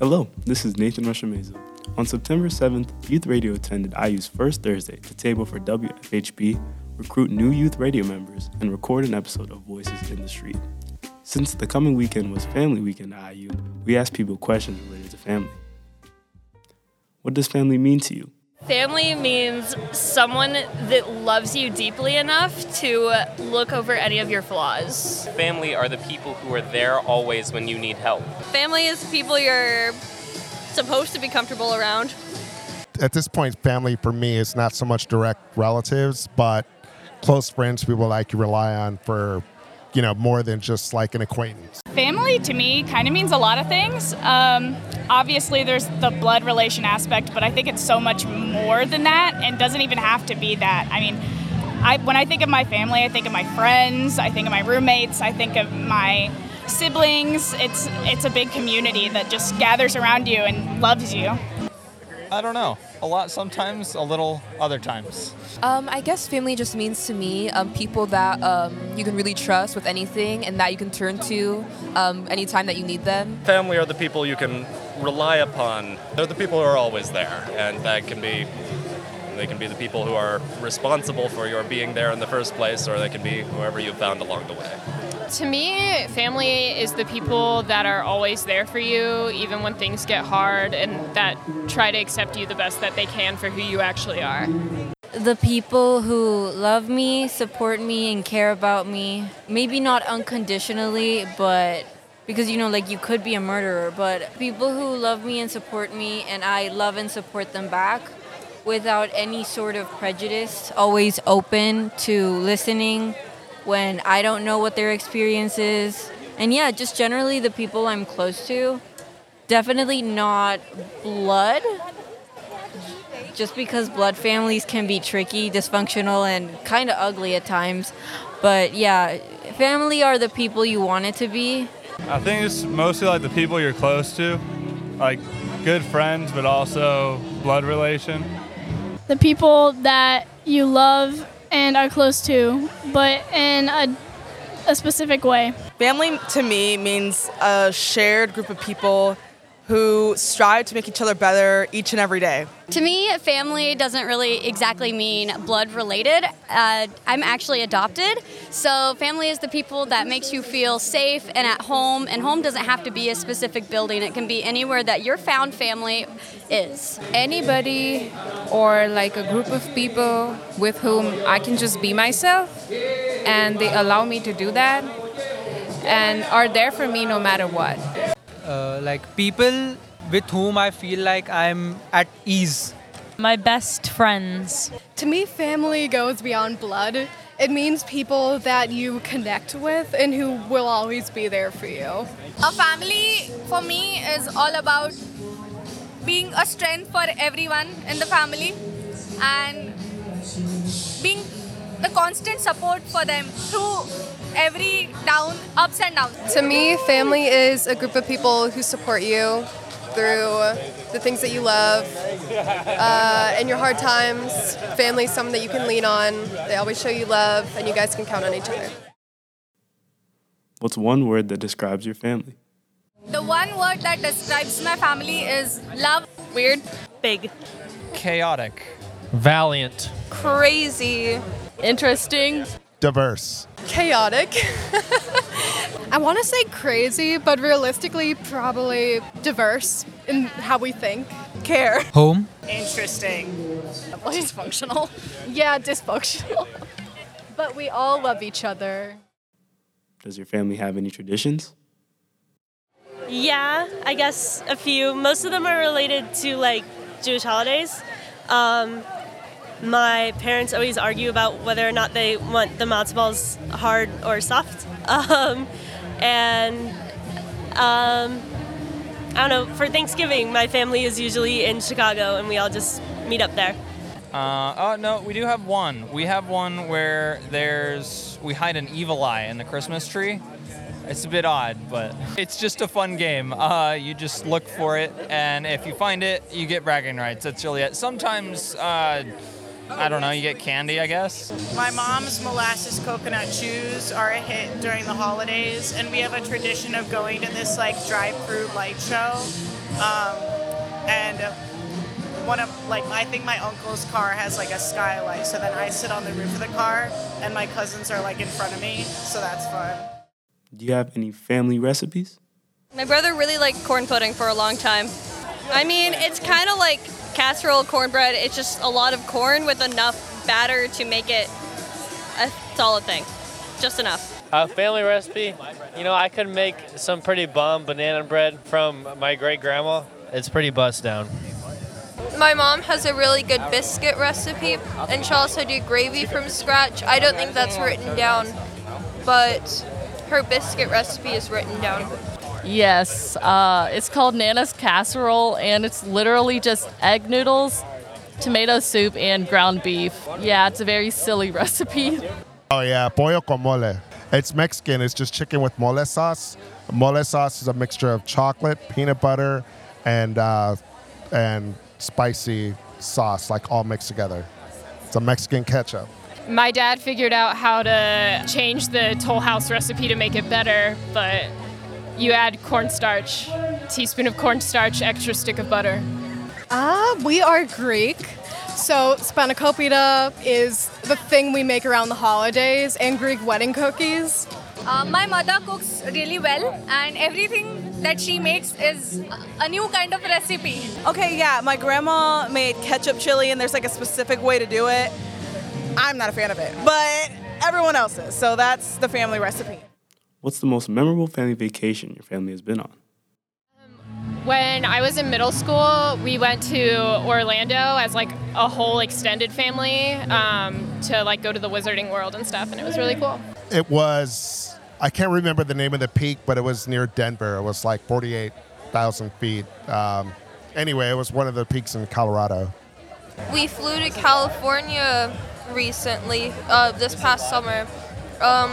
Hello, this is Nathan Rushemeza. On September 7th, Youth Radio attended IU's first Thursday to table for WFHB, recruit new youth radio members, and record an episode of Voices in the Street. Since the coming weekend was Family Weekend at IU, we asked people questions related to family. What does family mean to you? Family means someone that loves you deeply enough to look over any of your flaws. Family are the people who are there always when you need help. Family is people you're supposed to be comfortable around. At this point, family for me is not so much direct relatives, but close friends, people like you rely on for, you know, more than just like an acquaintance. Family to me kind of means a lot of things. Um, obviously, there's the blood relation aspect, but I think it's so much more than that and doesn't even have to be that. I mean, I, when I think of my family, I think of my friends, I think of my roommates, I think of my siblings. It's it's a big community that just gathers around you and loves you. I don't know. A lot sometimes, a little other times. Um, I guess family just means to me um, people that um, you can really trust with anything and that you can turn to um, anytime that you need them. Family are the people you can rely upon. They're the people who are always there, and that can be they can be the people who are responsible for your being there in the first place, or they can be whoever you found along the way. To me, family is the people that are always there for you, even when things get hard, and that try to accept you the best that they can for who you actually are. The people who love me, support me, and care about me. Maybe not unconditionally, but because you know, like you could be a murderer, but people who love me and support me, and I love and support them back without any sort of prejudice, always open to listening when I don't know what their experience is. And yeah, just generally the people I'm close to. Definitely not blood. Just because blood families can be tricky, dysfunctional, and kind of ugly at times. But yeah, family are the people you want it to be. I think it's mostly like the people you're close to, like good friends, but also blood relation. The people that you love and are close to, but in a, a specific way. Family to me means a shared group of people who strive to make each other better each and every day. To me, family doesn't really exactly mean blood related. Uh, I'm actually adopted, so family is the people that makes you feel safe and at home. And home doesn't have to be a specific building; it can be anywhere that your found family is. Anybody or like a group of people with whom I can just be myself, and they allow me to do that, and are there for me no matter what. Uh, like people with whom I feel like I'm at ease. My best friends. To me, family goes beyond blood. It means people that you connect with and who will always be there for you. A family for me is all about being a strength for everyone in the family and being the constant support for them through every down, ups and downs. To me, family is a group of people who support you through the things that you love. Uh, in your hard times, family is someone that you can lean on. They always show you love, and you guys can count on each other. What's one word that describes your family? The one word that describes my family is love. Weird. Big. Chaotic. Valiant. Crazy. Interesting. Diverse. Chaotic. I want to say crazy, but realistically, probably diverse in how we think. Care. Home. Interesting. Dysfunctional. Yeah, dysfunctional. but we all love each other. Does your family have any traditions? Yeah, I guess a few. Most of them are related to like Jewish holidays. Um, my parents always argue about whether or not they want the matzo balls hard or soft. Um, and um, I don't know. For Thanksgiving, my family is usually in Chicago, and we all just meet up there. Uh, oh no, we do have one. We have one where there's we hide an evil eye in the Christmas tree. It's a bit odd, but it's just a fun game. Uh, you just look for it, and if you find it, you get bragging rights. That's really it. Sometimes. Uh, I don't know, you get candy, I guess. My mom's molasses coconut chews are a hit during the holidays, and we have a tradition of going to this like drive-through light show Um, and one of like I think my uncle's car has like a skylight, so then I sit on the roof of the car, and my cousins are like in front of me, so that's fun. Do you have any family recipes? My brother really liked corn pudding for a long time. I mean, it's kind of like casserole cornbread. It's just a lot of corn with enough batter to make it a solid thing. Just enough. A family recipe, you know, I could make some pretty bomb banana bread from my great grandma. It's pretty bust down. My mom has a really good biscuit recipe, and she'll also do gravy from scratch. I don't think that's written down, but her biscuit recipe is written down. Yes, uh, it's called Nana's Casserole, and it's literally just egg noodles, tomato soup, and ground beef. Yeah, it's a very silly recipe. Oh yeah, pollo con mole. It's Mexican. It's just chicken with mole sauce. Mole sauce is a mixture of chocolate, peanut butter, and uh, and spicy sauce, like all mixed together. It's a Mexican ketchup. My dad figured out how to change the Toll House recipe to make it better, but you add cornstarch, teaspoon of cornstarch, extra stick of butter. Ah, we are Greek. So spanakopita is the thing we make around the holidays and Greek wedding cookies. Uh, my mother cooks really well, and everything that she makes is a new kind of recipe. Okay, yeah, my grandma made ketchup chili, and there's like a specific way to do it. I'm not a fan of it, but everyone else is. So that's the family recipe. What's the most memorable family vacation your family has been on? When I was in middle school, we went to Orlando as like a whole extended family um, to like go to the Wizarding World and stuff, and it was really cool. It was, I can't remember the name of the peak, but it was near Denver. It was like 48,000 feet. Um, anyway, it was one of the peaks in Colorado. We flew to California recently, uh, this past summer, um,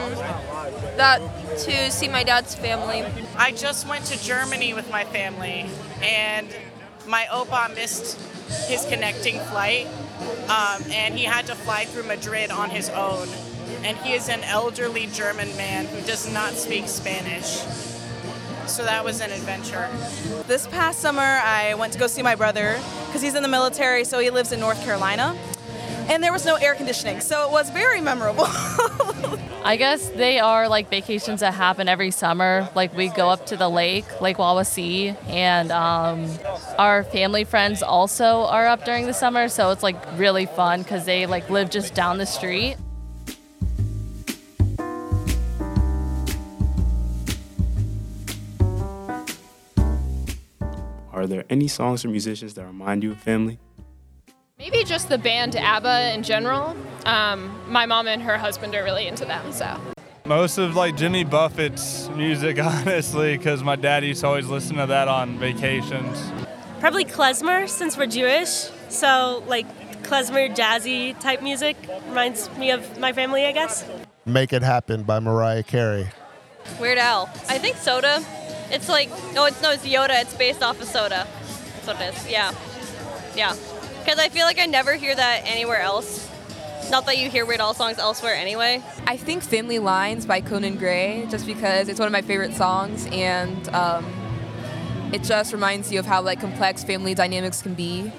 that to see my dad's family. I just went to Germany with my family, and my opa missed his connecting flight, um, and he had to fly through Madrid on his own. And he is an elderly German man who does not speak Spanish. So that was an adventure. This past summer, I went to go see my brother because he's in the military, so he lives in North Carolina. And there was no air conditioning, so it was very memorable. I guess they are like vacations that happen every summer. Like we go up to the lake, Lake Wawasee, and um, our family friends also are up during the summer. So it's like really fun because they like live just down the street. Are there any songs or musicians that remind you of family? Maybe just the band ABBA in general. Um, my mom and her husband are really into them, so. Most of like Jimmy Buffett's music, honestly, because my dad used to always listen to that on vacations. Probably klezmer since we're Jewish. So like klezmer jazzy type music reminds me of my family, I guess. Make It Happen by Mariah Carey. Weird Al. I think soda. It's like no, it's no, it's Yoda. It's based off of soda. That's what it is. Yeah, yeah. Because I feel like I never hear that anywhere else. Not that you hear Weird Al songs elsewhere anyway. I think Family Lines by Conan Gray, just because it's one of my favorite songs and um, it just reminds you of how like complex family dynamics can be.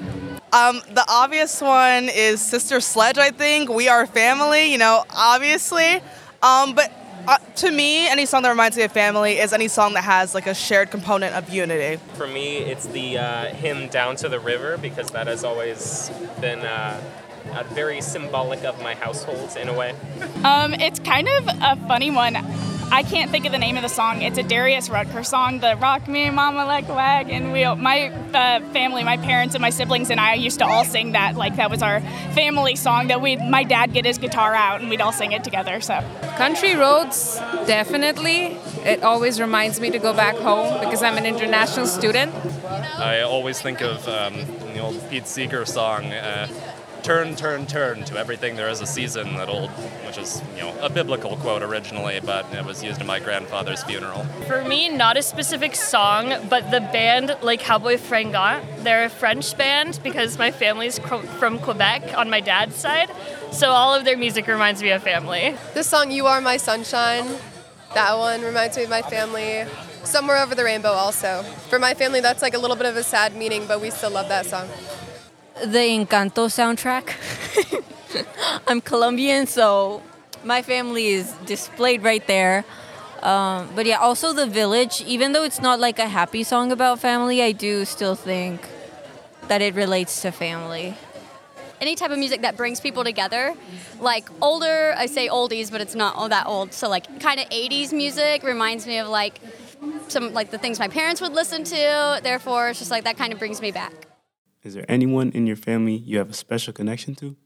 Um, the obvious one is Sister Sledge, I think. We are family, you know, obviously. Um, but uh, to me, any song that reminds me of family is any song that has like a shared component of unity. For me, it's the uh, hymn "Down to the River" because that has always been uh, uh, very symbolic of my household in a way. Um, it's kind of a funny one. I can't think of the name of the song. It's a Darius Rucker song, the "Rock Me, Mama Like a Wagon Wheel." My uh, family, my parents and my siblings and I used to all sing that. Like that was our family song that we. My dad get his guitar out and we'd all sing it together. So. Country roads, definitely. It always reminds me to go back home because I'm an international student. I always think of um, the old Pete Seeger song, uh, "Turn, turn, turn to everything there is a season." That old, which is you know a biblical quote originally, but it was used in my grandfather's funeral. For me, not a specific song, but the band like Cowboys Fringants. They're a French band because my family's cro- from Quebec on my dad's side. So all of their music reminds me of family. This song, You Are My Sunshine, that one reminds me of my family. Somewhere Over the Rainbow also. For my family, that's like a little bit of a sad meaning, but we still love that song. The Encanto soundtrack. I'm Colombian, so my family is displayed right there. Um, but yeah, also The Village, even though it's not like a happy song about family, I do still think that it relates to family. any type of music that brings people together. Like older, I say oldies, but it's not all that old. So like kind of 80s music reminds me of like some like the things my parents would listen to. Therefore, it's just like that kind of brings me back. Is there anyone in your family you have a special connection to?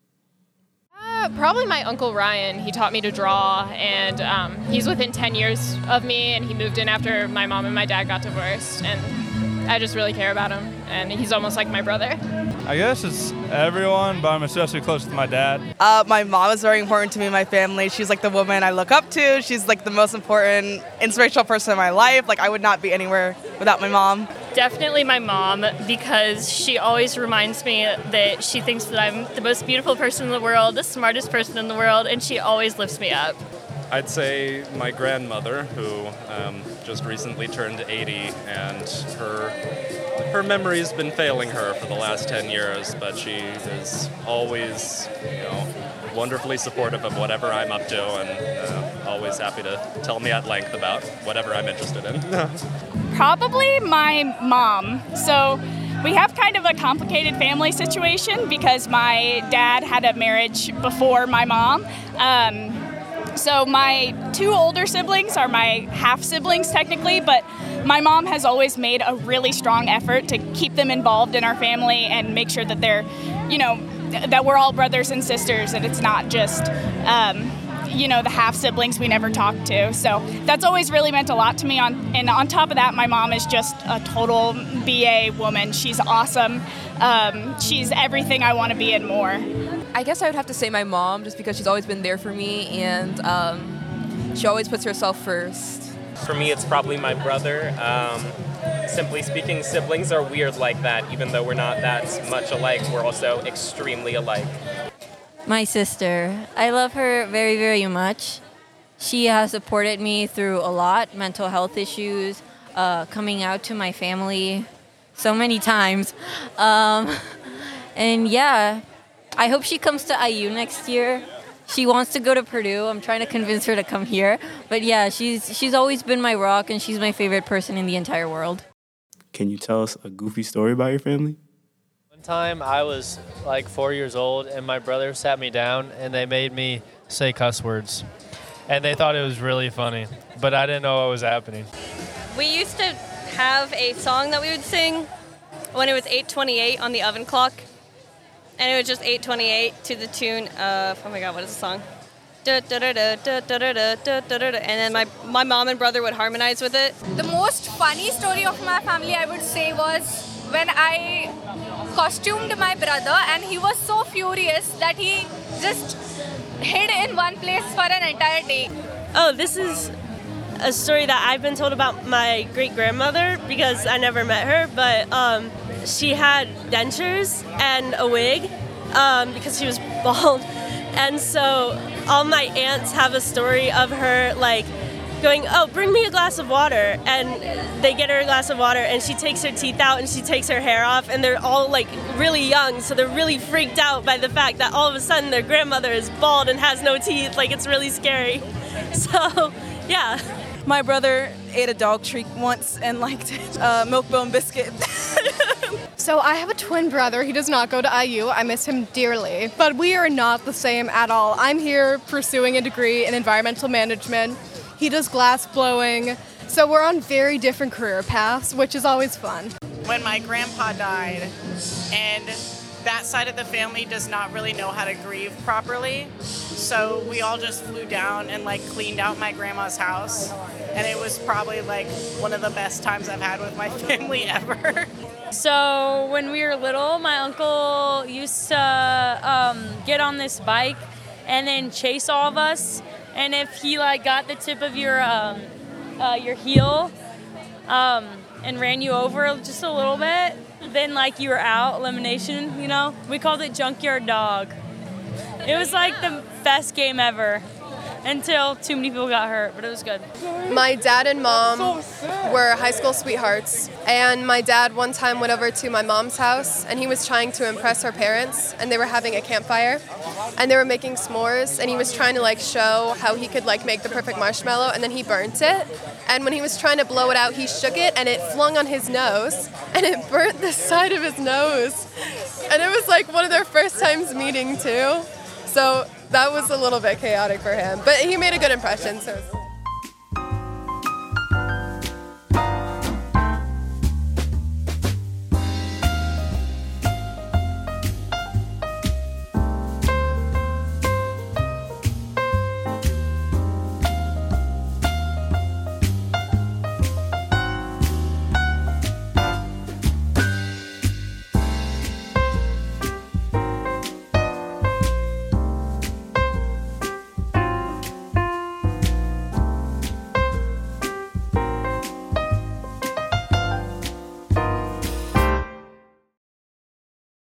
Uh, probably my uncle Ryan. He taught me to draw, and um, he's within 10 years of me, and he moved in after my mom and my dad got divorced. And I just really care about him, and he's almost like my brother. I guess it's everyone, but I'm especially close with my dad. Uh, my mom is very important to me, my family. She's like the woman I look up to. She's like the most important, inspirational person in my life. Like I would not be anywhere without my mom. Definitely my mom because she always reminds me that she thinks that I'm the most beautiful person in the world, the smartest person in the world, and she always lifts me up. I'd say my grandmother, who um, just recently turned 80, and her her memory's been failing her for the last 10 years, but she is always, you know, wonderfully supportive of whatever I'm up to, and uh, always happy to tell me at length about whatever I'm interested in. Probably my mom. So we have kind of a complicated family situation because my dad had a marriage before my mom. Um, so my two older siblings are my half siblings technically, but my mom has always made a really strong effort to keep them involved in our family and make sure that they're, you know, that we're all brothers and sisters and it's not just um, you know the half siblings we never talked to so that's always really meant a lot to me on and on top of that my mom is just a total ba woman she's awesome um, she's everything i want to be and more I guess I would have to say my mom, just because she's always been there for me and um, she always puts herself first. For me, it's probably my brother. Um, simply speaking, siblings are weird like that. Even though we're not that much alike, we're also extremely alike. My sister. I love her very, very much. She has supported me through a lot mental health issues, uh, coming out to my family so many times. Um, and yeah, I hope she comes to IU next year. She wants to go to Purdue. I'm trying to convince her to come here. But yeah, she's she's always been my rock and she's my favorite person in the entire world. Can you tell us a goofy story about your family? time I was like four years old, and my brother sat me down and they made me say cuss words. And they thought it was really funny, but I didn't know what was happening. We used to have a song that we would sing when it was 8:28 on the oven clock, and it was just 8:28 to the tune of oh my god, what is the song? And then my, my mom and brother would harmonize with it. The most funny story of my family, I would say, was when I costumed my brother, and he was so furious that he just hid in one place for an entire day. Oh, this is a story that I've been told about my great grandmother because I never met her, but um, she had dentures and a wig um, because she was bald. And so all my aunts have a story of her like going, Oh, bring me a glass of water. And they get her a glass of water and she takes her teeth out and she takes her hair off. And they're all like really young, so they're really freaked out by the fact that all of a sudden their grandmother is bald and has no teeth. Like it's really scary. So, yeah. My brother ate a dog treat once and liked it. Uh, milk bone biscuit. So I have a twin brother. He does not go to IU. I miss him dearly. But we are not the same at all. I'm here pursuing a degree in environmental management. He does glass blowing. So we're on very different career paths, which is always fun. when my grandpa died, and that side of the family does not really know how to grieve properly. So we all just flew down and like cleaned out my grandma's house, and it was probably like one of the best times I've had with my family ever. So when we were little, my uncle used to um, get on this bike and then chase all of us. And if he like got the tip of your um, uh, your heel um, and ran you over just a little bit, then like you were out, elimination. You know, we called it junkyard dog. It was like the best game ever. Until too many people got hurt, but it was good. My dad and mom were high school sweethearts, and my dad one time went over to my mom's house and he was trying to impress her parents, and they were having a campfire and they were making s'mores, and he was trying to like show how he could like make the perfect marshmallow, and then he burnt it. And when he was trying to blow it out, he shook it and it flung on his nose and it burnt the side of his nose. And it was like one of their first times meeting too. So that was a little bit chaotic for him, but he made a good impression. So.